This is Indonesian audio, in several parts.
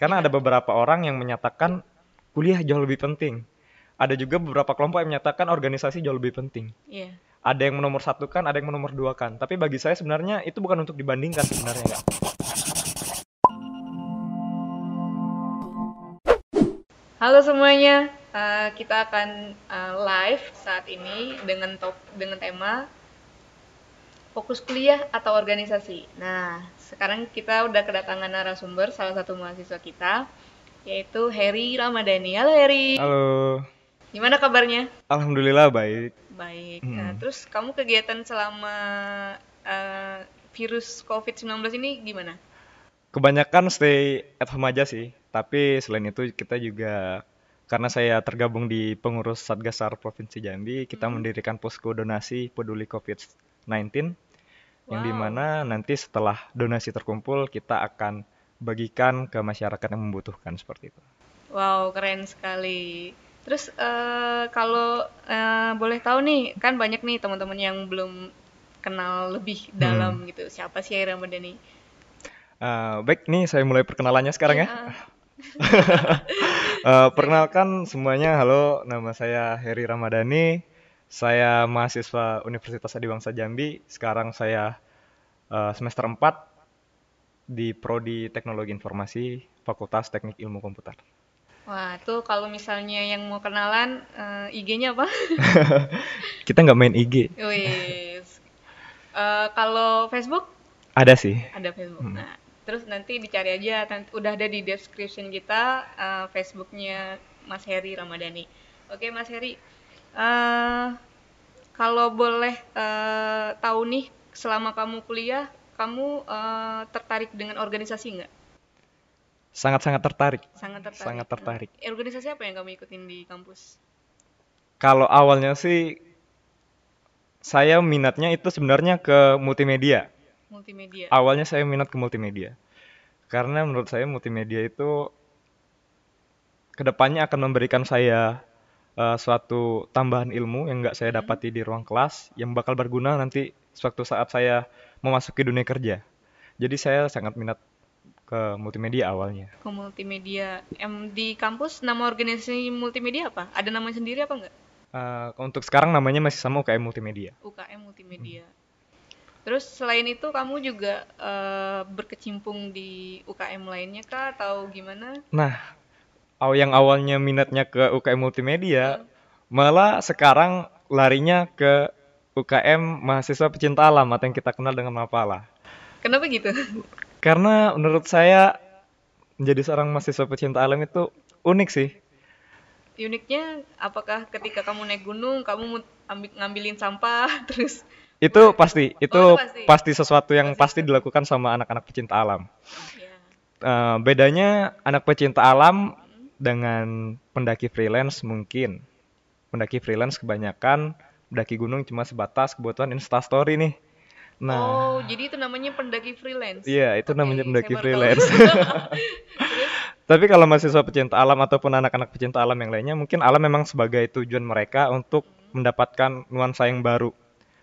Karena ada beberapa orang yang menyatakan kuliah jauh lebih penting. Ada juga beberapa kelompok yang menyatakan organisasi jauh lebih penting. Iya. Ada yang menomor satukan, ada yang menomor dua kan. Tapi bagi saya sebenarnya itu bukan untuk dibandingkan sebenarnya nggak. Halo semuanya, Eh, kita akan eh, live saat ini dengan top dengan tema fokus kuliah atau organisasi. Nah, sekarang kita udah kedatangan narasumber salah satu mahasiswa kita yaitu Heri Ramadhani. Halo Heri. Halo. Gimana kabarnya? Alhamdulillah baik. Baik. Hmm. Nah, terus kamu kegiatan selama eh, virus COVID-19 ini gimana? Kebanyakan stay at home aja sih. Tapi selain itu kita juga karena saya tergabung di pengurus Satgasar Provinsi Jambi, kita Hmm. mendirikan posko donasi peduli COVID-19 yang Wow. di mana nanti setelah donasi terkumpul kita akan bagikan ke masyarakat yang membutuhkan seperti itu. Wow, keren sekali. Terus eh, kalau eh, boleh tahu nih, kan banyak nih teman-teman yang belum kenal lebih dalam gitu. Siapa sih Heri Ramadhani? Eh, baik, nih saya mulai perkenalannya sekarang ya. Iya. Eh, perkenalkan semuanya, halo, nama saya Heri Ramadhani. Saya mahasiswa Universitas Adiwangsa Jambi. Sekarang saya eh, semester 4 di Prodi Teknologi Informasi, Fakultas Teknik Ilmu Komputer. Wah, tuh kalau misalnya yang mau kenalan, eh, IG-nya apa? Kita nggak main IG, Wis. Eh, kalau Facebook ada sih. ada Facebook. Hmm. Nah, terus nanti dicari aja, nanti udah ada di description kita eh, Facebooknya Mas Heri Ramadhani. Oke, Mas Heri, eh, kalau boleh eh, tahu nih, selama kamu kuliah, kamu eh, tertarik dengan organisasi nggak? Sangat-sangat tertarik. Sangat tertarik. Sangat tertarik. Nah, organisasi apa yang kamu ikutin di kampus? Kalau awalnya sih saya minatnya itu sebenarnya ke multimedia. Multimedia. Awalnya saya minat ke multimedia. Karena menurut saya multimedia itu ke depannya akan memberikan saya eh, suatu tambahan ilmu yang nggak saya Hmm. dapati di ruang kelas, yang bakal berguna nanti suatu saat saya memasuki dunia kerja. Jadi saya sangat minat ke multimedia awalnya. Ke multimedia. Em, di kampus nama organisasi multimedia apa? Ada namanya sendiri apa nggak? Eh, untuk sekarang namanya masih sama UKM Multimedia. UKM Multimedia. Terus selain itu kamu juga eh, berkecimpung di UKM lainnya kah atau gimana? Nah, aw- yang awalnya minatnya ke UKM Multimedia, malah sekarang larinya ke UKM Mahasiswa Pecinta Alam atau yang kita kenal dengan Mapala. Kenapa gitu? Karena menurut saya menjadi seorang mahasiswa pecinta alam itu unik sih. Uniknya apakah ketika kamu naik gunung kamu mu- ambil ngambilin sampah terus Itu pasti, itu Oh, itu pasti. pasti sesuatu yang Pasti pasti dilakukan sama anak-anak pecinta alam. ya. Eh, bedanya anak pecinta alam dengan pendaki freelance mungkin. Pendaki freelance kebanyakan mendaki gunung cuma sebatas kebutuhan instastory nih. Nah, Oh, jadi itu namanya pendaki freelance. iya itu Oke, namanya pendaki freelance. Tapi kalau mahasiswa pecinta alam ataupun anak-anak pecinta alam yang lainnya, mungkin alam memang sebagai tujuan mereka untuk mendapatkan nuansa yang baru.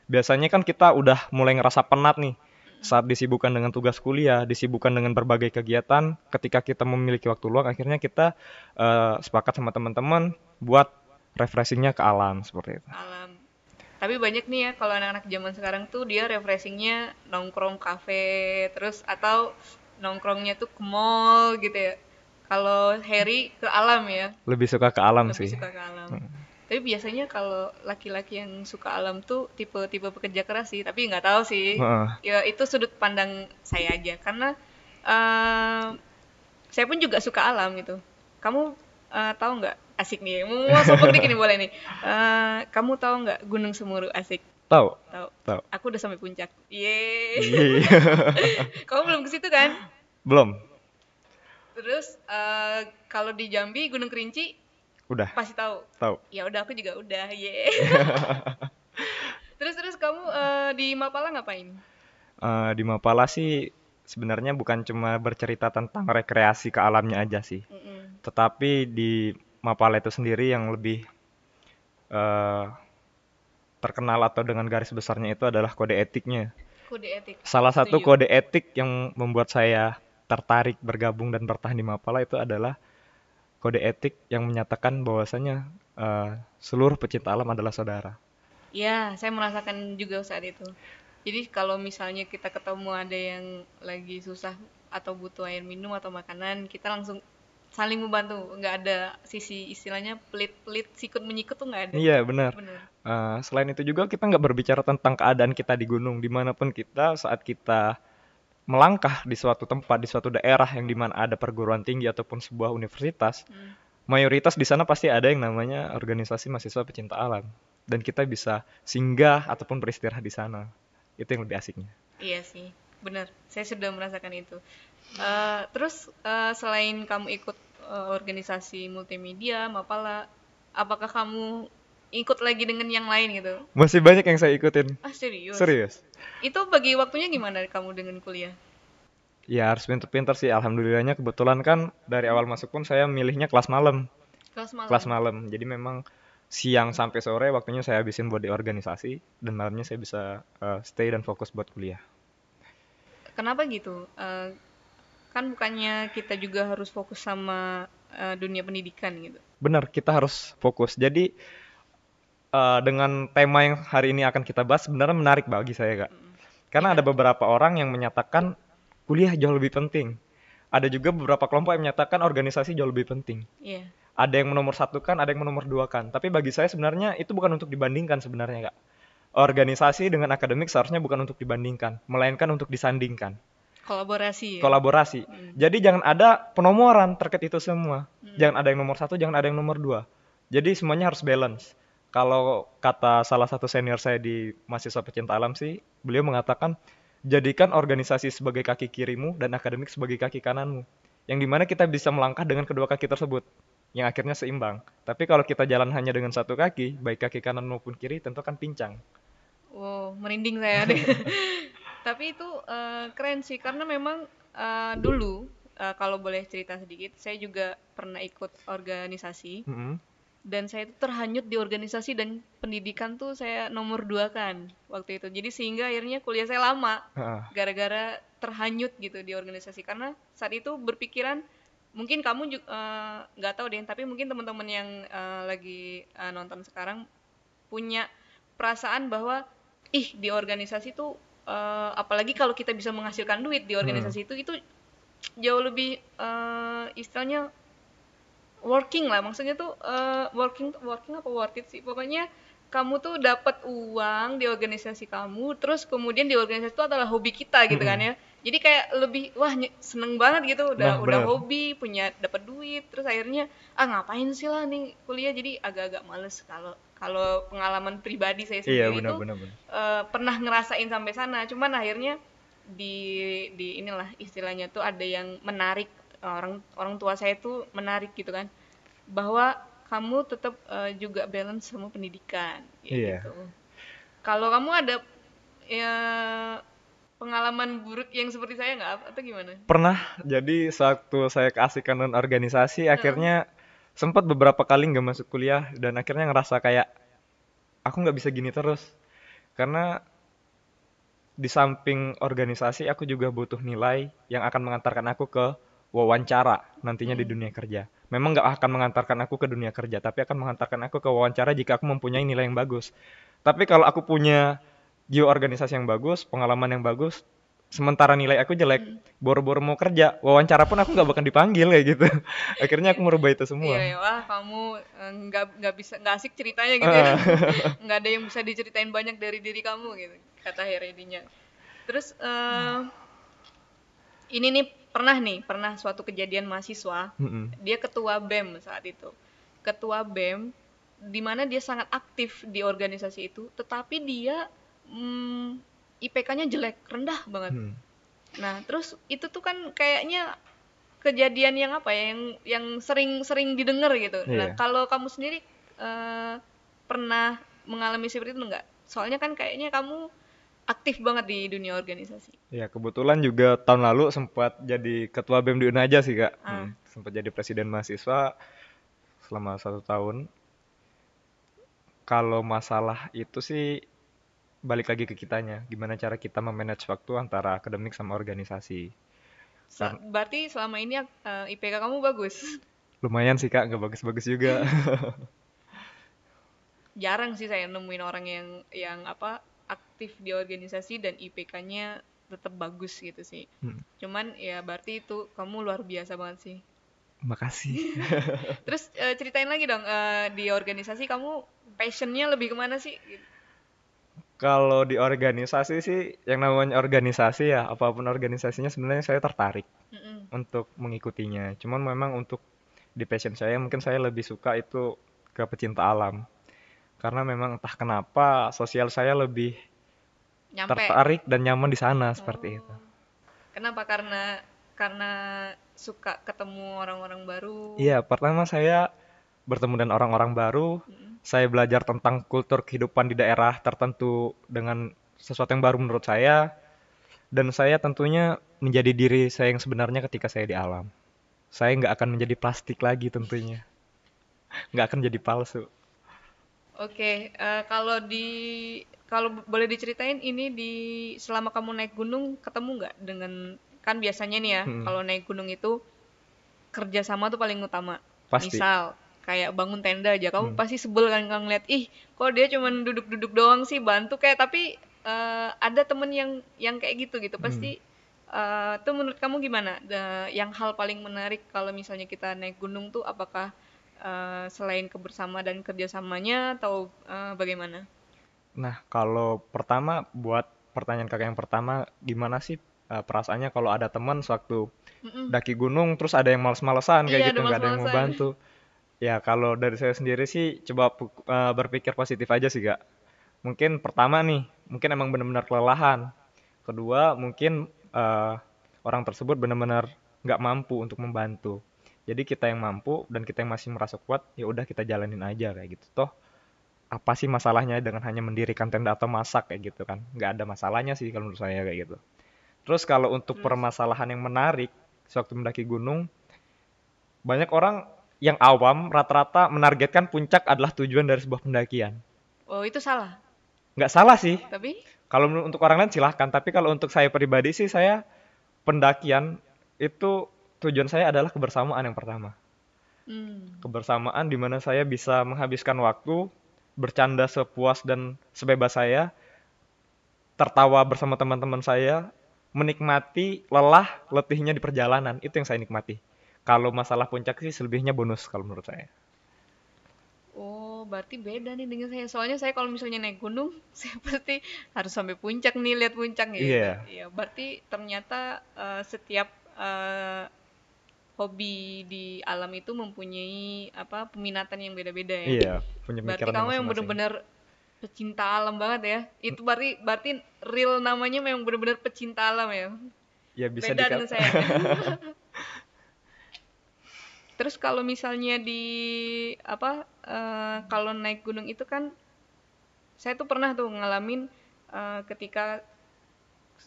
Biasanya kan kita udah mulai ngerasa penat nih saat disibukkan dengan tugas kuliah, disibukkan dengan berbagai kegiatan. Ketika kita memiliki waktu luang, akhirnya kita eh, sepakat sama teman-teman buat refreshingnya ke alam seperti itu. alam. Tapi banyak nih ya kalau anak-anak zaman sekarang tuh dia refreshingnya nongkrong kafe terus atau nongkrongnya tuh ke mall gitu ya. Kalau Harry ke alam ya, Lebih suka ke alam lebih sih. suka ke alam. Hmm. Tapi biasanya kalau laki-laki yang suka alam tuh tipe-tipe pekerja keras sih, tapi nggak tahu sih. Heeh. Ya itu sudut pandang saya aja karena eh, saya pun juga suka alam gitu. Kamu eh, tahu nggak asik nih? Mau sobat dikit nih boleh nih. Eh, kamu tahu nggak Gunung Semeru asik? Tahu? Tahu. Tahu. Aku udah sampai puncak. Yeay. Iya. Kamu belum ke situ kan? Belum. Terus eh, kalau di Jambi Gunung Kerinci Udah. pasti tahu. Tahu. Ya udah aku juga udah. Yeay. terus terus kamu eh, di Mapala ngapain? Eh, di Mapala sih sebenarnya bukan cuma bercerita tentang rekreasi ke alamnya aja sih, Mm-mm. tetapi di Mapala itu sendiri yang lebih eh, terkenal atau dengan garis besarnya itu adalah kode etiknya. Kode etik. Salah satu Setuju. kode etik yang membuat saya tertarik bergabung dan bertahan di Mapala itu adalah kode etik yang menyatakan bahwasanya uh, seluruh pecinta alam adalah saudara. Ya, saya merasakan juga saat itu. Jadi kalau misalnya kita ketemu ada yang lagi susah atau butuh air minum atau makanan, kita langsung saling membantu. Nggak ada sisi istilahnya pelit-pelit sikut menyikut tuh nggak ada. Iya benar. benar. Uh, selain itu juga kita nggak berbicara tentang keadaan kita di gunung, di mana pun kita saat kita melangkah di suatu tempat di suatu daerah yang di mana ada perguruan tinggi ataupun sebuah universitas hmm. mayoritas di sana pasti ada yang namanya organisasi mahasiswa pecinta alam. Dan kita bisa singgah ataupun beristirahat di sana. Itu yang lebih asiknya. Iya sih benar. Saya sudah merasakan itu. Uh, terus uh, selain kamu ikut uh, organisasi multimedia mapala apakah kamu ikut lagi dengan yang lain gitu? Masih banyak yang saya ikutin. Ah serius? Serius. Itu bagi waktunya gimana kamu dengan kuliah? Ya harus pinter-pinter sih. Alhamdulillahnya kebetulan kan dari awal masuk pun saya milihnya kelas malam. Kelas malam. Kelas malam. Jadi memang siang sampai sore waktunya saya habisin buat di organisasi dan malamnya saya bisa uh, stay dan fokus buat kuliah. Kenapa gitu? Uh, kan bukannya kita juga harus fokus sama uh, dunia pendidikan gitu? Benar, kita harus fokus. Jadi uh, dengan tema yang hari ini akan kita bahas sebenarnya menarik bagi saya kak. Karena ada beberapa orang yang menyatakan kuliah jauh lebih penting. Ada juga beberapa kelompok yang menyatakan organisasi jauh lebih penting. Yeah. Ada yang menomor satu kan, ada yang menomor dua kan. Tapi bagi saya sebenarnya itu bukan untuk dibandingkan sebenarnya kak. Organisasi dengan akademik seharusnya bukan untuk dibandingkan, melainkan untuk disandingkan. Kolaborasi. Ya? Kolaborasi. Hmm. Jadi jangan ada penomoran terkait itu semua. Hmm. Jangan ada yang nomor satu, jangan ada yang nomor dua. Jadi semuanya harus balance kalau kata salah satu senior saya di mahasiswa pecinta alam sih, beliau mengatakan jadikan organisasi sebagai kaki kirimu dan akademik sebagai kaki kananmu. Yang di mana kita bisa melangkah dengan kedua kaki tersebut, yang akhirnya seimbang. Tapi kalau kita jalan hanya dengan satu kaki, baik kaki kanan maupun kiri, tentu akan pincang. Wow, merinding saya deh. Tapi itu uh, keren sih, karena memang uh, dulu, uh, kalau boleh cerita sedikit, saya juga pernah ikut organisasi. Mm -hmm dan saya itu terhanyut di organisasi dan pendidikan tuh saya nomor dua kan waktu itu. Jadi sehingga akhirnya kuliah saya lama gara-gara terhanyut gitu di organisasi. Karena saat itu berpikiran mungkin kamu juga eh, nggak uh, tahu deh tapi mungkin teman-teman yang uh, lagi uh, nonton sekarang punya perasaan bahwa ih di organisasi tuh uh, apalagi kalau kita bisa menghasilkan duit di organisasi hmm. itu itu jauh lebih uh, istilahnya working lah maksudnya tuh uh, working working apa worth it sih? Pokoknya kamu tuh dapat uang di organisasi kamu terus kemudian di organisasi itu adalah hobi kita gitu hmm. kan ya. Jadi kayak lebih wah seneng banget gitu udah nah, udah hobi punya dapat duit terus akhirnya ah ngapain sih lah nih kuliah? Jadi agak-agak males kalau kalau pengalaman pribadi saya iya, sendiri iya, bener, itu bener, bener. Uh, pernah ngerasain sampai sana. Cuman akhirnya di di inilah istilahnya tuh ada yang menarik orang orang tua saya tuh menarik gitu kan bahwa kamu tetap uh, juga balance sama pendidikan iya. gitu. Kalau kamu ada ya pengalaman buruk yang seperti saya nggak atau gimana? Pernah. Jadi waktu saya keasikan dan organisasi, hmm. akhirnya sempat beberapa kali nggak masuk kuliah dan akhirnya ngerasa kayak aku nggak bisa gini terus karena di samping organisasi aku juga butuh nilai yang akan mengantarkan aku ke wawancara nantinya hmm. di dunia kerja. Memang nggak akan mengantarkan aku ke dunia kerja, tapi akan mengantarkan aku ke wawancara jika aku mempunyai nilai yang bagus. Tapi kalau aku punya jiwa organisasi yang bagus, pengalaman yang bagus, sementara nilai aku jelek, hmm. boro-boro mau kerja, wawancara pun aku nggak bakal dipanggil kayak gitu. Akhirnya aku merubah itu semua. Iya, iya wah kamu eh, nggak nggak bisa nggak asik ceritanya gitu ya, nggak ada yang bisa diceritain banyak dari diri kamu gitu, kata Heredinya. Terus uh, ini nih pernah nih pernah suatu kejadian mahasiswa mm-hmm. dia ketua bem saat itu ketua bem di mana dia sangat aktif di organisasi itu tetapi dia hmm, IPK-nya jelek rendah banget mm. nah terus itu tuh kan kayaknya kejadian yang apa ya yang yang sering-sering didengar gitu yeah. nah kalau kamu sendiri uh, pernah mengalami seperti itu enggak soalnya kan kayaknya kamu aktif banget di dunia organisasi. Ya kebetulan juga tahun lalu sempat jadi ketua BEM di Unaja sih kak, ah. hmm, sempat jadi presiden mahasiswa selama satu tahun. Kalau masalah itu sih balik lagi ke kitanya, gimana cara kita memanage waktu antara akademik sama organisasi. Sel- berarti selama ini uh, IPK kamu bagus. Lumayan sih kak, nggak bagus-bagus juga. Jarang sih saya nemuin orang yang yang apa aktif di organisasi dan IPK-nya tetap bagus gitu sih. Hmm. Cuman ya berarti itu kamu luar biasa banget sih. Makasih. Terus uh, ceritain lagi dong uh, di organisasi kamu passionnya lebih ke mana sih? Kalau di organisasi sih, yang namanya organisasi ya, apa pun organisasinya sebenarnya saya tertarik Mm-mm. untuk mengikutinya. Cuman memang untuk di passion saya mungkin saya lebih suka itu ke pecinta alam. Karena memang entah kenapa sosial saya lebih Nyampe. tertarik dan nyaman di sana seperti itu. Kenapa? Karena karena suka ketemu orang-orang baru. Iya, pertama saya bertemu dengan orang-orang baru, Mm-mm. saya belajar tentang kultur kehidupan di daerah tertentu dengan sesuatu yang baru menurut saya, dan saya tentunya menjadi diri saya yang sebenarnya ketika saya di alam. Saya nggak akan menjadi plastik lagi tentunya, nggak akan jadi palsu. Oke, eh, kalau di kalau boleh diceritain ini di selama kamu naik gunung ketemu nggak dengan kan biasanya nih ya Hmm. kalau naik gunung itu kerjasama tuh paling utama. Pasti. Misal kayak bangun tenda aja, kamu Hmm. pasti sebel kan kalau ngeliat ih kok dia cuman duduk-duduk doang sih bantu kayak tapi eh, ada temen yang yang kayak gitu gitu pasti eh, tuh menurut kamu gimana? Da- yang hal paling menarik kalau misalnya kita naik gunung tuh apakah eh, selain kebersama dan kerjasamanya atau eh, bagaimana? Nah, kalau pertama buat pertanyaan kakak yang pertama, gimana sih eh, perasaannya kalau ada teman sewaktu Mm-mm. daki gunung terus ada yang males-malesan kayak Iya, gitu nggak ada yang mau bantu. Ya kalau dari saya sendiri sih coba eh, berpikir positif aja sih kak. Mungkin pertama nih mungkin emang benar-benar kelelahan. Kedua mungkin eh, orang tersebut benar-benar nggak mampu untuk membantu jadi kita yang mampu dan kita yang masih merasa kuat ya udah kita jalanin aja kayak gitu. Toh apa sih masalahnya dengan hanya mendirikan tenda atau masak kayak gitu kan? Nggak ada masalahnya sih kalau menurut saya kayak gitu. Terus kalau untuk permasalahan yang menarik sewaktu mendaki gunung banyak orang yang awam rata-rata menargetkan puncak adalah tujuan dari sebuah pendakian. Oh, itu salah. nggak salah sih. Tapi? Kalau untuk orang lain silahkan tapi kalau untuk saya pribadi sih saya pendakian itu tujuan saya adalah kebersamaan yang pertama hmm, kebersamaan di mana saya bisa menghabiskan waktu bercanda sepuas dan sebebas saya, tertawa bersama teman-teman saya, menikmati lelah letihnya di perjalanan. Itu yang saya nikmati. Kalau masalah puncak sih selebihnya bonus kalau menurut saya. oh berarti beda nih dengan saya. Soalnya saya kalau misalnya naik gunung, saya pasti harus sampai puncak nih lihat puncaknya. gitu. Iya. Iya, berarti ternyata eh, setiap eh, hobi di alam itu mempunyai apa peminatan yang beda-beda ya. Iya, punya Berarti kamu yang benar-benar pecinta alam banget ya. Itu berarti berarti real namanya memang benar-benar pecinta alam ya. Ya bisa Beda dengan saya. Terus kalau misalnya di apa eh, kalau naik gunung itu kan saya tuh pernah tuh ngalamin eh, ketika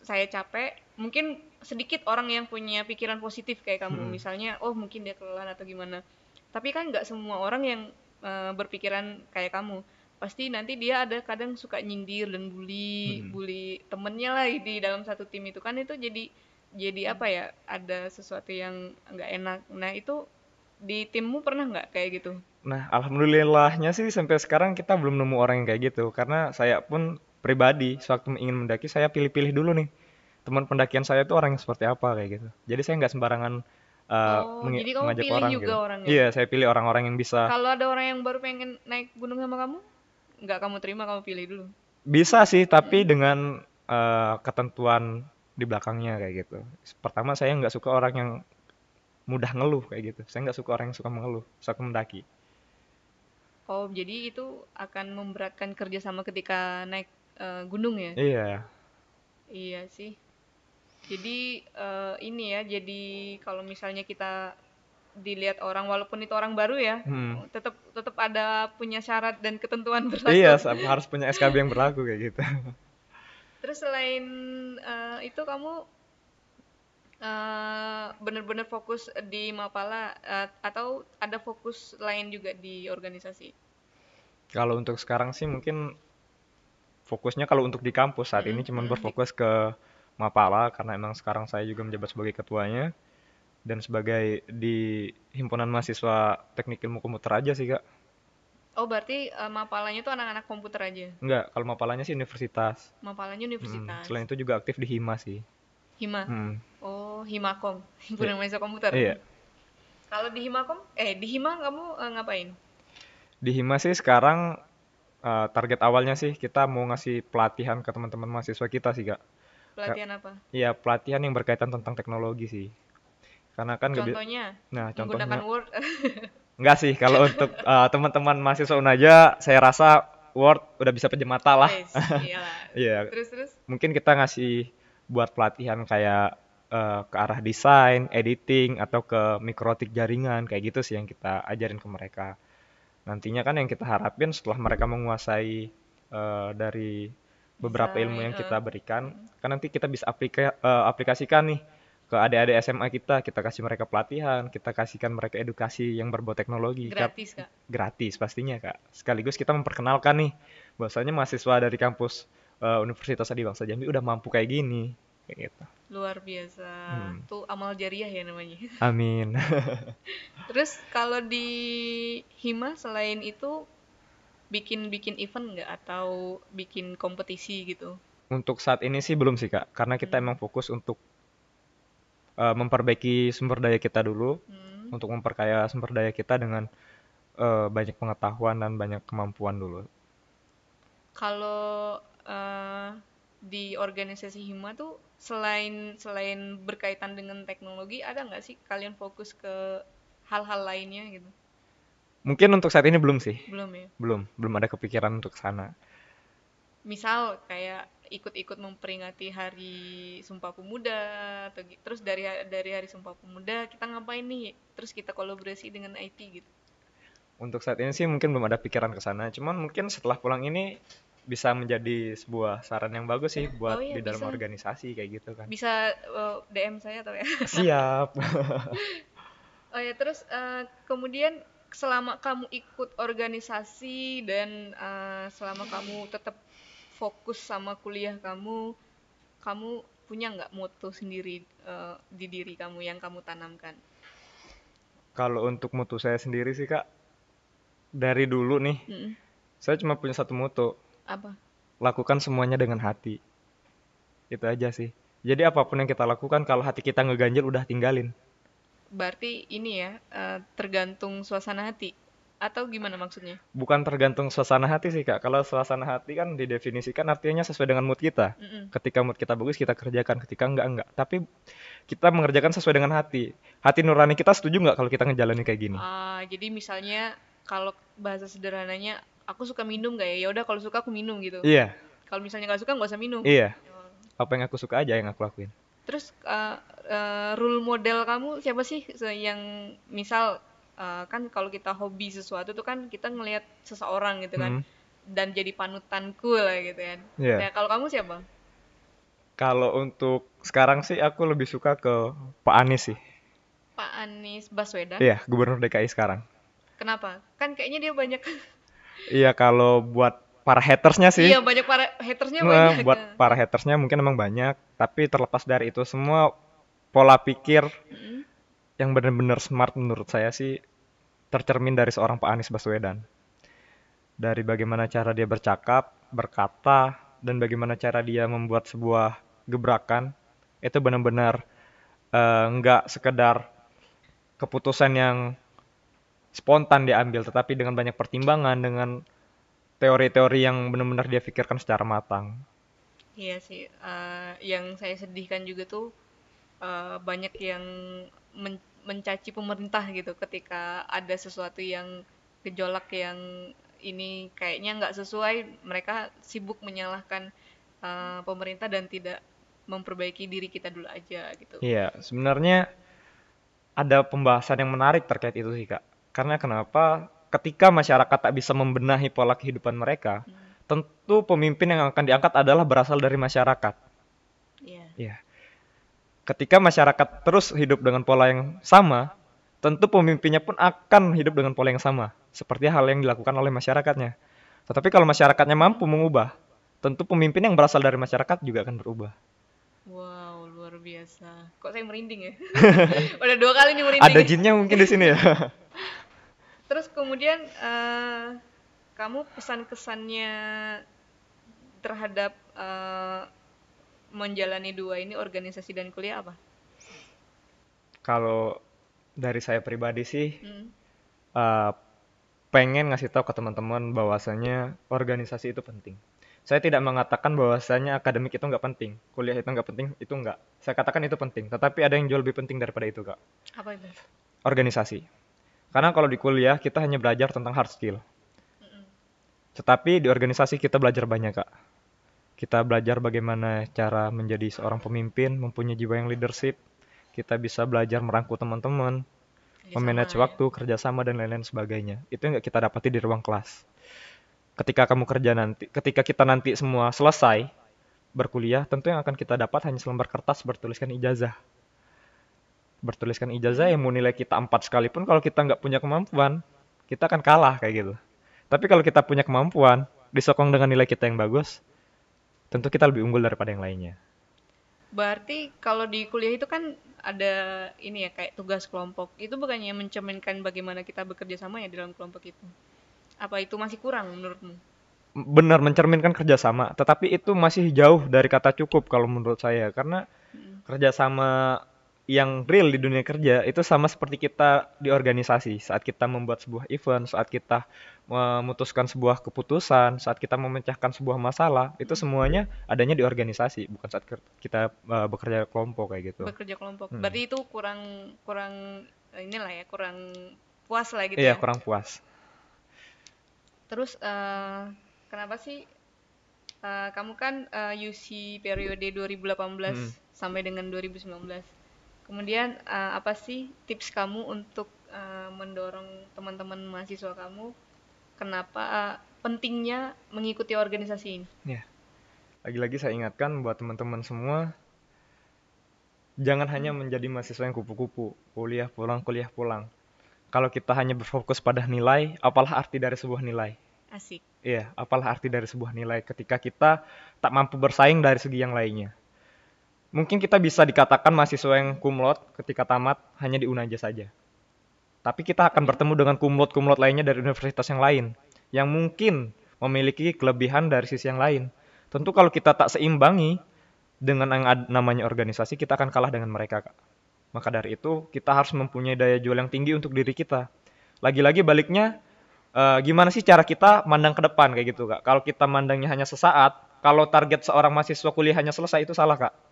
saya capek, mungkin sedikit orang yang punya pikiran positif kayak kamu, Hmm. misalnya oh mungkin dia kelelahan atau gimana. Tapi kan nggak semua orang yang eh, berpikiran kayak kamu. Pasti nanti dia ada kadang suka nyindir dan bully, Hmm. bully temennya lah di dalam satu tim itu kan itu jadi jadi apa ya ada sesuatu yang nggak enak. Nah itu di timmu pernah nggak kayak gitu? Nah, alhamdulillahnya sih sampai sekarang kita belum nemu orang yang kayak gitu. Karena saya pun pribadi, sewaktu ingin mendaki, saya pilih-pilih dulu nih. Teman pendakian saya itu orang yang seperti apa kayak gitu. Jadi saya nggak sembarangan uh, Oh, mengi- jadi kamu mengajak pilih orang juga gitu. orangnya? Iya, saya pilih orang-orang yang bisa. Kalau ada orang yang baru pengen naik gunung sama kamu, nggak kamu terima, kamu pilih dulu. Bisa sih, tapi dengan uh, ketentuan di belakangnya kayak gitu. Pertama, saya nggak suka orang yang mudah ngeluh kayak gitu. Saya nggak suka orang yang suka mengeluh saat mendaki. Oh, jadi itu akan memberatkan kerja sama ketika naik eh, gunung ya? Iya, Iya sih. Jadi eh, ini ya, jadi kalau misalnya kita dilihat orang, walaupun itu orang baru ya, Hmm. tetap tetap ada punya syarat dan ketentuan berlaku. iya, harus punya SKB yang berlaku kayak gitu. Terus selain eh, itu kamu eh, bener-bener fokus di Mapala eh, atau ada fokus lain juga di organisasi? Kalau untuk sekarang sih mungkin fokusnya kalau untuk di kampus saat ini Mm-mm, cuman mm-mm. berfokus ke Mapala karena emang sekarang saya juga menjabat sebagai ketuanya dan sebagai di himpunan mahasiswa teknik ilmu komputer aja sih kak Oh, berarti uh, Mapalanya tuh anak-anak komputer aja. enggak kalau Mapalanya sih universitas Mapalanya Hmm, universitas. selain itu juga aktif di Hima sih Hima. Hmm, Oh, Himakom. Himpunan Mahasiswa Komputer. iya Kalau di Himakom, eh di Hima kamu eh, ngapain? di Hima sih sekarang eh, target awalnya sih kita mau ngasih pelatihan ke teman-teman mahasiswa kita sih kak Pelatihan apa? Iya pelatihan yang berkaitan tentang teknologi sih karena kan Contohnya, nah menggunakan contohnya Word. Enggak sih, kalau untuk eh, teman-teman mahasiswa Unaja, saya rasa Word udah bisa pinjam mata lah. Iya, Terus terus. mungkin kita ngasih buat pelatihan kayak eh, ke arah desain, editing, atau ke mikrotik jaringan, kayak gitu sih yang kita ajarin ke mereka. Nantinya kan yang kita harapin setelah mereka menguasai eh, dari beberapa ilmu yang kita eh. berikan, kan nanti kita bisa aplika- eh, aplikasikan nih ke adik-adik SMA kita, kita kasih mereka pelatihan, kita kasihkan mereka edukasi yang berbau teknologi. Gratis, Kak. gratis pastinya kak sekaligus kita memperkenalkan nih bahwasanya mahasiswa dari kampus eh, Universitas Adi Bangsa Jambi udah mampu kayak gini kayak gitu Luar biasa. Hmm. Tuh amal jariah ya namanya. amin Terus kalau di Hima selain itu bikin-bikin event nggak atau bikin kompetisi gitu? untuk saat ini sih belum sih kak karena kita Hmm. emang fokus untuk eh, memperbaiki sumber daya kita dulu Hmm. untuk memperkaya sumber daya kita dengan eh, banyak pengetahuan dan banyak kemampuan dulu Kalau eh, di organisasi Hima tuh selain selain berkaitan dengan teknologi ada nggak sih kalian fokus ke hal-hal lainnya gitu? Mungkin untuk saat ini belum sih Belum ya? belum belum ada kepikiran untuk sana Misal kayak ikut-ikut memperingati Hari Sumpah Pemuda atau terus dari dari Hari Sumpah Pemuda kita ngapain nih? Terus kita kolaborasi dengan IT gitu. Untuk saat ini sih mungkin belum ada pikiran ke sana, cuman mungkin setelah pulang ini bisa menjadi sebuah saran yang bagus sih buat Oh iya, di dalam bisa. organisasi kayak gitu kan. Bisa eh, DM saya atau ya? Siap. Oh ya, terus eh, kemudian selama kamu ikut organisasi dan eh, selama kamu tetap fokus sama kuliah kamu, kamu punya nggak moto sendiri eh, di diri kamu yang kamu tanamkan? Kalau untuk mutu saya sendiri sih Kak, dari dulu nih, Mm-mm. saya cuma punya satu mutu, Apa? lakukan semuanya dengan hati. Itu aja sih. Jadi apa pun yang kita lakukan, kalau hati kita ngeganjel udah tinggalin. Berarti ini ya eh, tergantung suasana hati atau gimana maksudnya? Bukan tergantung suasana hati sih Kak. Kalau suasana hati kan didefinisikan artinya sesuai dengan mood kita. Mm-mm. Ketika mood kita bagus kita kerjakan, ketika enggak enggak. Tapi kita mengerjakan sesuai dengan hati. Hati nurani kita setuju nggak kalau kita ngejalanin kayak gini? Ah, jadi misalnya kalau bahasa sederhananya aku suka minum gak ya? Ya udah kalau suka aku minum gitu. Iya, Kalau misalnya nggak suka nggak usah minum. iya. Oh. Apa yang aku suka aja yang aku lakuin. Terus uh, uh, role model kamu siapa sih yang misal uh, kan kalau kita hobi sesuatu tuh kan kita ngelihat seseorang gitu kan Hmm, dan jadi panutanku lah gitu kan. Iya. Nah, kalau kamu siapa? Kalau untuk sekarang sih aku lebih suka ke Pak Anies sih. Pak Anies Baswedan. Iya, Gubernur DKI sekarang. Kenapa? Kan kayaknya dia banyak Iya, kalau buat para hatersnya sih, Iya, banyak para hatersnya eh, banyak. buat para hatersnya mungkin emang banyak. Tapi terlepas dari itu semua, pola pikir Mm. yang benar-benar smart menurut saya sih tercermin dari seorang Pak Anies Baswedan. Dari bagaimana cara dia bercakap, berkata, dan bagaimana cara dia membuat sebuah gebrakan, itu benar-benar eh, nggak sekedar keputusan yang spontan diambil, tetapi dengan banyak pertimbangan, dengan teori-teori yang benar-benar dia pikirkan secara matang. Iya sih, eh, yang saya sedihkan juga tuh eh, banyak yang men- mencaci pemerintah gitu ketika ada sesuatu yang gejolak yang ini kayaknya nggak sesuai, mereka sibuk menyalahkan eh, pemerintah dan tidak memperbaiki diri kita dulu aja gitu. Iya, sebenarnya ada pembahasan yang menarik terkait itu sih, Kak. Karena kenapa? Ketika masyarakat tak bisa membenahi pola kehidupan mereka, Hmm, tentu pemimpin yang akan diangkat adalah berasal dari masyarakat. Iya. Iya. Ketika masyarakat terus hidup dengan pola yang sama, tentu pemimpinnya pun akan hidup dengan pola yang sama, seperti hal yang dilakukan oleh masyarakatnya. Tetapi kalau masyarakatnya mampu mengubah, tentu pemimpin yang berasal dari masyarakat juga akan berubah. Wow, luar biasa. Kok saya merinding ya? Udah dua kali nih merinding. Ada jinnya mungkin di sini ya. Terus kemudian eh, kamu pesan-kesannya terhadap eh, menjalani dua ini organisasi dan kuliah apa? Kalau dari saya pribadi sih Hmm. eh, pengen ngasih tahu ke teman-teman bahwasanya organisasi itu penting. Saya tidak mengatakan bahwasanya akademik itu nggak penting, kuliah itu nggak penting, itu nggak. Saya katakan itu penting, tetapi ada yang jauh lebih penting daripada itu, Kak. Apa itu? Organisasi. Karena kalau di kuliah kita hanya belajar tentang hard skill. Tetapi di organisasi kita belajar banyak, Kak. Kita belajar bagaimana cara menjadi seorang pemimpin, mempunyai jiwa yang leadership. Kita bisa belajar merangkul teman-teman, memanage ya. waktu, kerjasama dan lain-lain sebagainya. Itu yang kita dapati di ruang kelas. Ketika kamu kerja nanti, ketika kita nanti semua selesai berkuliah, tentu yang akan kita dapat hanya selembar kertas bertuliskan ijazah. Bertuliskan ijazah yang mau nilai kita 4 sekalipun kalau kita nggak punya kemampuan, kita akan kalah kayak gitu. Tapi kalau kita punya kemampuan, disokong dengan nilai kita yang bagus, tentu kita lebih unggul daripada yang lainnya. Berarti kalau di kuliah itu kan ada ini ya kayak tugas kelompok. Itu bukannya mencerminkan bagaimana kita bekerja sama ya di dalam kelompok itu. Apa itu masih kurang menurutmu? benar mencerminkan kerjasama, tetapi itu masih jauh dari kata cukup kalau menurut saya, karena Mm. kerjasama yang real di dunia kerja itu sama seperti kita di organisasi. Saat kita membuat sebuah event, saat kita memutuskan sebuah keputusan, saat kita memecahkan sebuah masalah, itu semuanya adanya di organisasi, bukan saat kita uh, bekerja kelompok kayak gitu. Bekerja kelompok. Hmm. Berarti itu kurang kurang inilah ya, kurang puas lah gitu Iya, ya. kurang puas. Terus eh, kenapa sih eh, kamu kan eh, UC periode 2018 Mm. sampai dengan 2019. Kemudian eh, apa sih tips kamu untuk eh, mendorong teman-teman mahasiswa kamu kenapa eh, pentingnya mengikuti organisasi ini? Ya. Lagi-lagi saya ingatkan buat teman-teman semua, jangan hanya menjadi mahasiswa yang kupu-kupu, kuliah pulang, kuliah pulang. Kalau kita hanya berfokus pada nilai, apalah arti dari sebuah nilai? Asik. Iya, apalah arti dari sebuah nilai ketika kita tak mampu bersaing dari segi yang lainnya. Mungkin kita bisa dikatakan mahasiswa yang kumlot ketika tamat hanya di Unaja saja. Tapi kita akan bertemu dengan kumlot-kumlot lainnya dari universitas yang lain, yang mungkin memiliki kelebihan dari sisi yang lain. Tentu kalau kita tak seimbangi dengan yang namanya organisasi, kita akan kalah dengan mereka, Kak. Maka dari itu, kita harus mempunyai daya jual yang tinggi untuk diri kita. Lagi-lagi baliknya, eh, gimana sih cara kita mandang ke depan kayak gitu, Kak. Kalau kita mandangnya hanya sesaat, kalau target seorang mahasiswa kuliah hanya selesai, itu salah, Kak.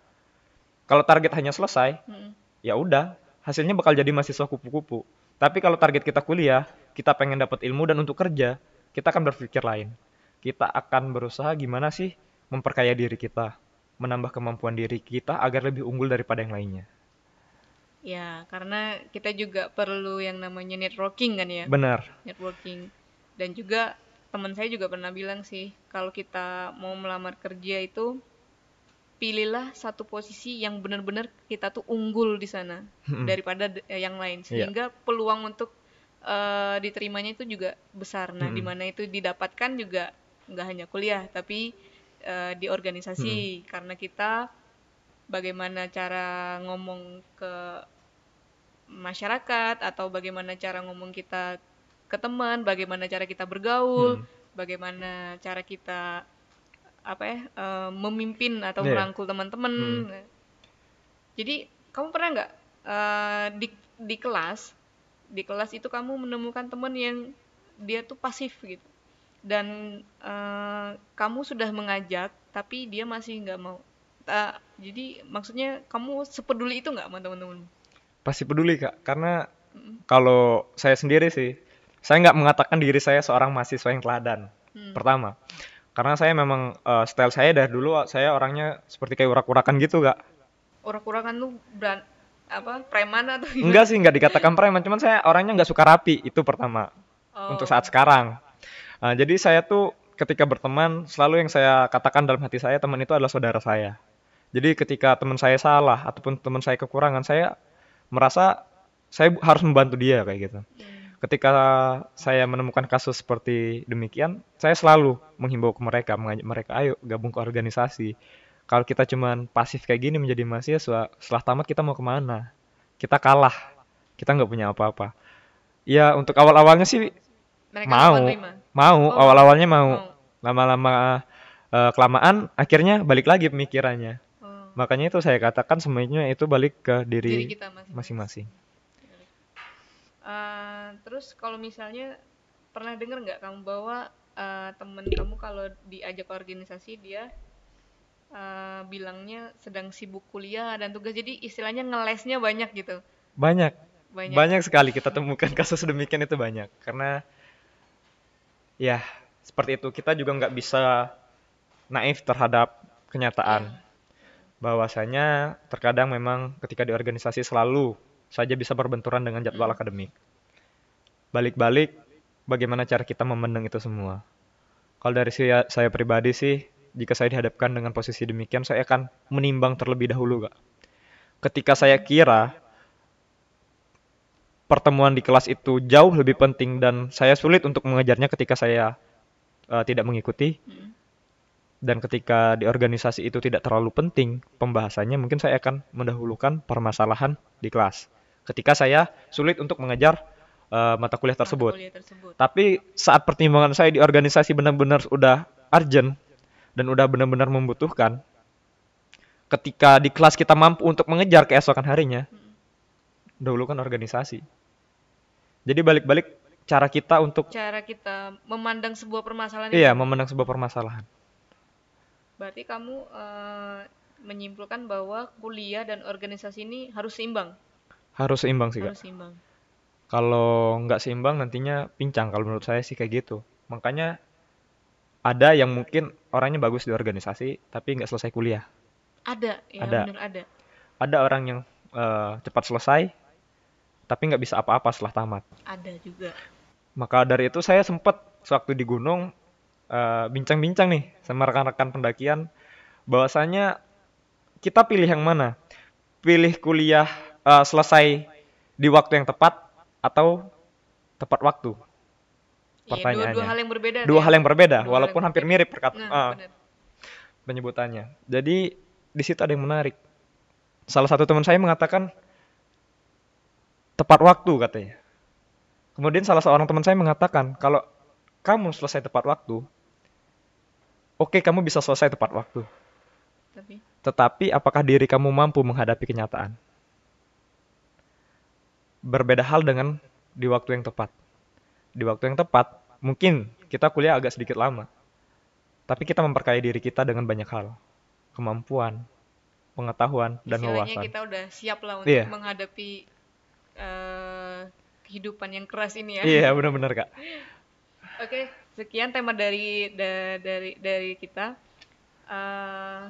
Kalau target hanya selesai, Mm. ya udah, hasilnya bakal jadi mahasiswa kupu-kupu. Tapi kalau target kita kuliah, kita pengen dapat ilmu dan untuk kerja, kita akan berpikir lain. Kita akan berusaha gimana sih memperkaya diri kita, menambah kemampuan diri kita agar lebih unggul daripada yang lainnya. Ya, karena kita juga perlu yang namanya networking kan ya. Benar. networking dan juga teman saya juga pernah bilang sih kalau kita mau melamar kerja itu pilihlah satu posisi yang benar-benar kita tuh unggul di sana Mm-mm. daripada eh, yang lain Iya. sehingga peluang untuk eh, diterimanya itu juga besar nah di Mm-mm. mana itu didapatkan juga nggak hanya kuliah tapi eh, di organisasi karena kita bagaimana cara ngomong ke masyarakat atau bagaimana cara ngomong kita ke teman, bagaimana cara kita bergaul, Hmm. bagaimana cara kita apa ya eh, memimpin atau Iya. merangkul teman-teman. Hmm. Jadi kamu pernah nggak eh, di di kelas di kelas itu kamu menemukan teman yang dia tuh pasif gitu dan eh, kamu sudah mengajak tapi dia masih nggak mau. Ah, jadi maksudnya kamu sepeduli itu nggak sama teman-teman? Pasti peduli, Kak. Karena kalau saya sendiri sih, saya nggak mengatakan diri saya seorang mahasiswa yang teladan. Hmm. Pertama, karena saya memang eh, style saya dari dulu saya orangnya seperti kayak urak-urakan gitu, Kak. Urak-urakan tuh beran apa preman atau gimana? Enggak sih, enggak dikatakan preman, cuman saya orangnya nggak suka rapi, itu pertama. Oh. Untuk saat sekarang. Nah, jadi saya tuh ketika berteman, selalu yang saya katakan dalam hati saya, teman itu adalah saudara saya. Jadi ketika teman saya salah, ataupun teman saya kekurangan, saya merasa saya harus membantu dia kayak gitu. Hmm. Ketika saya menemukan kasus seperti demikian, saya selalu menghimbau ke mereka, mengajak mereka, ayo gabung ke organisasi. Kalau kita cuman pasif kayak gini menjadi mahasiswa, setelah tamat kita mau ke mana? Kita kalah, kita nggak punya apa-apa. Ya untuk awal-awalnya sih Mereka mau, mau Oh, awal-awalnya mau. Lama-lama eh, kelamaan, akhirnya balik lagi pemikirannya. Oh, Makanya itu saya katakan semuanya itu balik ke diri diri kita masing-masing. masing-masing. Terus kalau misalnya pernah dengar nggak kamu bahwa eh, temen kamu kalau diajak organisasi dia eh, bilangnya sedang sibuk kuliah dan tugas jadi istilahnya ngelesnya banyak gitu Banyak, banyak banyak sekali kita temukan kasus demikian itu banyak. Karena ya seperti itu kita juga nggak bisa naif terhadap kenyataan. Bahwasanya terkadang memang ketika di organisasi selalu saja bisa berbenturan dengan jadwal akademik. Balik-balik bagaimana cara kita memandang itu semua. Kalau dari saya, saya pribadi sih, jika saya dihadapkan dengan posisi demikian, saya akan menimbang terlebih dahulu, Kak. Ketika saya kira pertemuan di kelas itu jauh lebih penting dan saya sulit untuk mengejarnya ketika saya eh, tidak mengikuti Mm. dan ketika di organisasi itu tidak terlalu penting pembahasannya, mungkin saya akan mendahulukan permasalahan di kelas. Ketika saya sulit untuk mengejar eh, mata kuliah Mata tersebut. kuliah tersebut Tapi saat pertimbangan saya di organisasi benar-benar udah urgent dan udah benar-benar membutuhkan, ketika di kelas kita mampu untuk mengejar keesokan harinya, dahulukan organisasi. Jadi balik-balik cara kita untuk cara kita memandang sebuah permasalahan iya itu memandang sebuah permasalahan. berarti kamu eh, menyimpulkan bahwa kuliah dan organisasi ini harus seimbang Harus seimbang sih, Kak. harus seimbang Kalau nggak seimbang nantinya pincang kalau menurut saya sih kayak gitu. Makanya ada yang mungkin orangnya bagus di organisasi tapi nggak selesai kuliah. ada ya Ada. bener ada Ada orang yang eh, cepat selesai tapi nggak bisa apa-apa setelah tamat. ada juga Maka dari itu saya sempat sewaktu di gunung eh, bincang-bincang nih sama rekan-rekan pendakian bahwasanya kita pilih yang mana? Pilih kuliah eh, selesai di waktu yang tepat atau tepat waktu? Iya, dua, Pertanyaannya. dua hal yang berbeda Dua ya. hal yang berbeda, Dua walaupun hampir berbeda. mirip perkat- Nah, ah, bener. penyebutannya. Jadi di situ ada yang menarik. Salah satu teman saya mengatakan tepat waktu katanya. Kemudian salah seorang teman saya mengatakan kalau kamu selesai tepat waktu, oke kamu bisa selesai tepat waktu. Tapi Tetapi apakah diri kamu mampu menghadapi kenyataan? Berbeda hal dengan di waktu yang tepat. Di waktu yang tepat, mungkin kita kuliah agak sedikit lama. Tapi kita memperkaya diri kita dengan banyak hal. Kemampuan, pengetahuan, dan istilahnya wawasan. kita udah siap lah untuk Iya. menghadapi eh, kehidupan yang keras ini ya. Iya, benar-benar, Kak. Oke, sekian tema dari da- dari dari kita. Eh,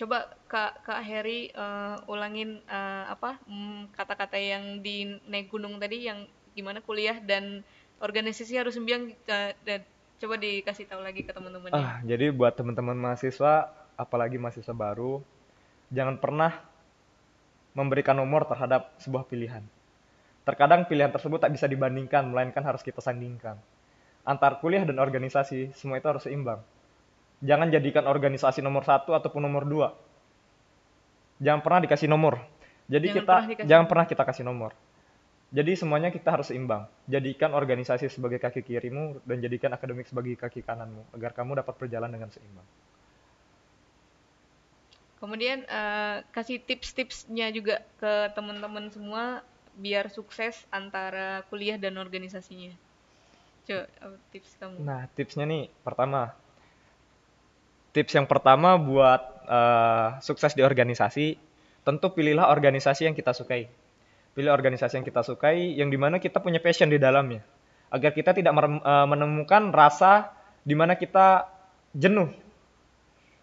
coba Kak Kak Heri eh, ulangin eh, apa mm, kata-kata yang di naik gunung tadi yang gimana kuliah dan organisasi harus sembiang eh, dan coba dikasih tahu lagi ke teman-teman. Ah, jadi buat teman-teman mahasiswa, apalagi mahasiswa baru, jangan pernah memberikan nomor terhadap sebuah pilihan. Terkadang pilihan tersebut tak bisa dibandingkan, melainkan harus kita sandingkan. Antar kuliah dan organisasi, semua itu harus seimbang. Jangan jadikan organisasi nomor satu ataupun nomor dua. Jangan pernah dikasih nomor. Jadi Jangan kita pernah dikasih jangan pernah kita kasih nomor. Jadi semuanya kita harus seimbang. Jadikan organisasi sebagai kaki kirimu dan jadikan akademik sebagai kaki kananmu agar kamu dapat berjalan dengan seimbang. Kemudian eh, kasih tips-tipsnya juga ke teman-teman semua biar sukses antara kuliah dan organisasinya. Coba tips kamu. Nah, tipsnya nih pertama. Tips yang pertama buat eh, sukses di organisasi, tentu pilihlah organisasi yang kita sukai. Pilih organisasi yang kita sukai, yang di mana kita punya passion di dalamnya. Agar kita tidak eh, menemukan rasa di mana kita jenuh.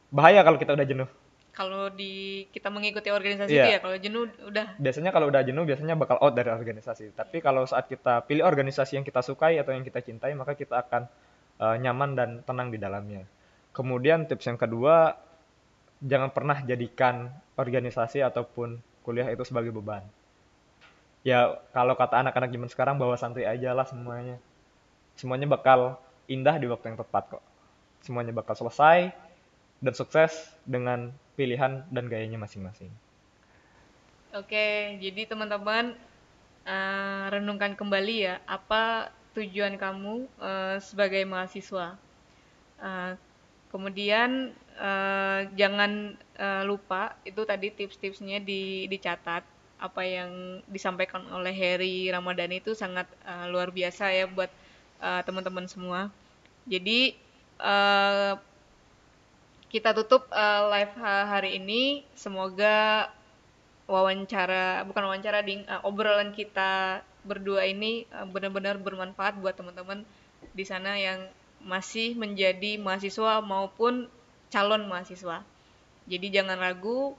Bahaya kalau kita udah jenuh. Kalau di kita mengikuti organisasi Iya. itu ya kalau jenuh udah Biasanya kalau udah jenuh, biasanya bakal out dari organisasi. Tapi kalau saat kita pilih organisasi yang kita sukai atau yang kita cintai, maka kita akan eh, nyaman dan tenang di dalamnya. Kemudian tips yang kedua, jangan pernah jadikan organisasi ataupun kuliah itu sebagai beban. Ya, kalau kata anak-anak zaman sekarang bawa santai aja lah semuanya. Semuanya bakal indah di waktu yang tepat kok. Semuanya bakal selesai dan sukses dengan pilihan dan gayanya masing-masing. Oke, jadi teman-teman uh, renungkan kembali ya apa tujuan kamu uh, sebagai mahasiswa. Uh, kemudian uh, jangan uh, lupa itu tadi tips-tipsnya di, dicatat apa yang disampaikan oleh Harry Ramadhani itu sangat uh, luar biasa ya buat uh, teman-teman semua. Jadi uh, kita tutup uh, live hari ini. Semoga wawancara, bukan wawancara, ding, uh, obrolan kita berdua ini benar-benar bermanfaat buat teman-teman di sana yang masih menjadi mahasiswa maupun calon mahasiswa. Jadi jangan ragu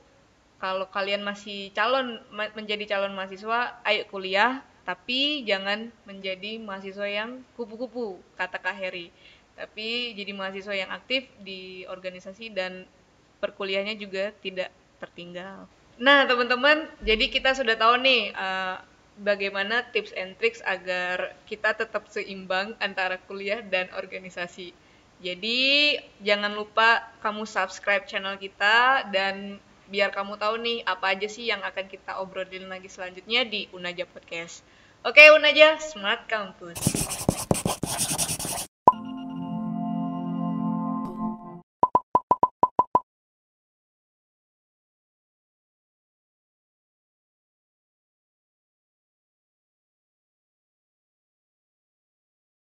kalau kalian masih calon menjadi calon mahasiswa, ayo kuliah, tapi jangan menjadi mahasiswa yang kupu-kupu, kata Kak Heri tapi jadi mahasiswa yang aktif di organisasi dan perkuliahnya juga tidak tertinggal. Nah, teman-teman, jadi kita sudah tahu nih uh, bagaimana tips and tricks agar kita tetap seimbang antara kuliah dan organisasi. Jadi, jangan lupa kamu subscribe channel kita dan biar kamu tahu nih apa aja sih yang akan kita obrolin lagi selanjutnya di Unaja Podcast. Oke, Unaja, Smart Campus.